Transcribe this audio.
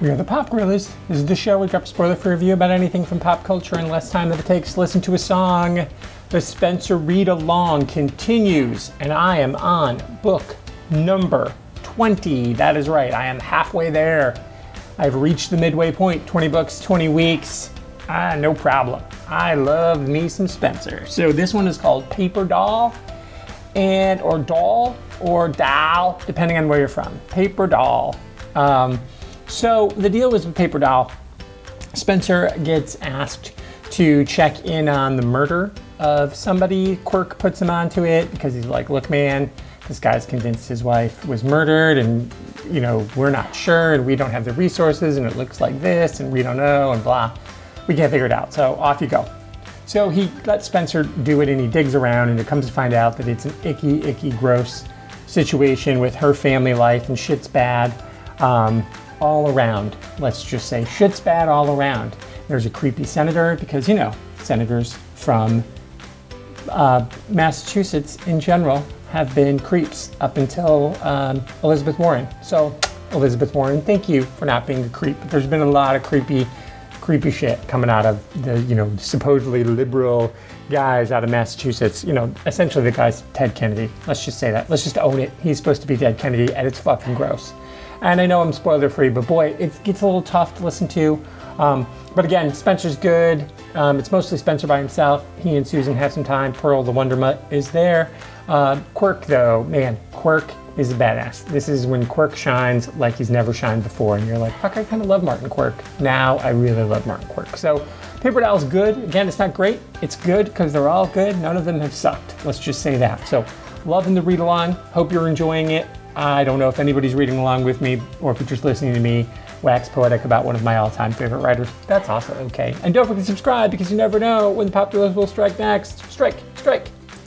We are the Pop Gorillas. This is the show we drop a spoiler free review about anything from pop culture in less time than it takes to listen to a song. The Spenser Read Along continues, and I am on book number 20. That is right, I am halfway there. I've reached the midway point 20 books, 20 weeks. Ah, no problem. I love me some Spenser. So this one is called Paper Doll, and or Doll, or Doll, depending on where you're from. Paper Doll. Um, so the deal was with Paper Doll. Spenser gets asked to check in on the murder of somebody. Quirk puts him onto it because he's like, look, man, this guy's convinced his wife was murdered and you know, we're not sure and we don't have the resources and it looks like this and we don't know and blah. We can't figure it out. So off you go. So he lets Spenser do it and he digs around and it comes to find out that it's an icky, icky, gross situation with her family life and shit's bad. Um, all around. Let's just say shit's bad all around. There's a creepy senator because, you know, senators from uh, Massachusetts in general have been creeps up until um, Elizabeth Warren. So, Elizabeth Warren, thank you for not being a creep. There's been a lot of creepy, creepy shit coming out of the, you know, supposedly liberal guys out of Massachusetts. You know, essentially the guy's Ted Kennedy. Let's just say that. Let's just own it. He's supposed to be Ted Kennedy, and it's fucking gross. And I know I'm spoiler free, but boy, it gets a little tough to listen to. Um, but again, Spenser's good. Um, it's mostly Spenser by himself. He and Susan have some time. Pearl the Wonder Mutt is there. Uh, Quirk, though, man, Quirk is a badass. This is when Quirk shines like he's never shined before, and you're like, fuck, I kind of love Martin Quirk. Now I really love Martin Quirk. So Paper Doll's good. Again, it's not great. It's good because they're all good. None of them have sucked. Let's just say that. So loving the read along. Hope you're enjoying it. I don't know if anybody's reading along with me or if you're just listening to me wax poetic about one of my all time favorite writers. That's also okay. And don't forget to subscribe because you never know when the Pop Gorillas will strike next. Strike, strike.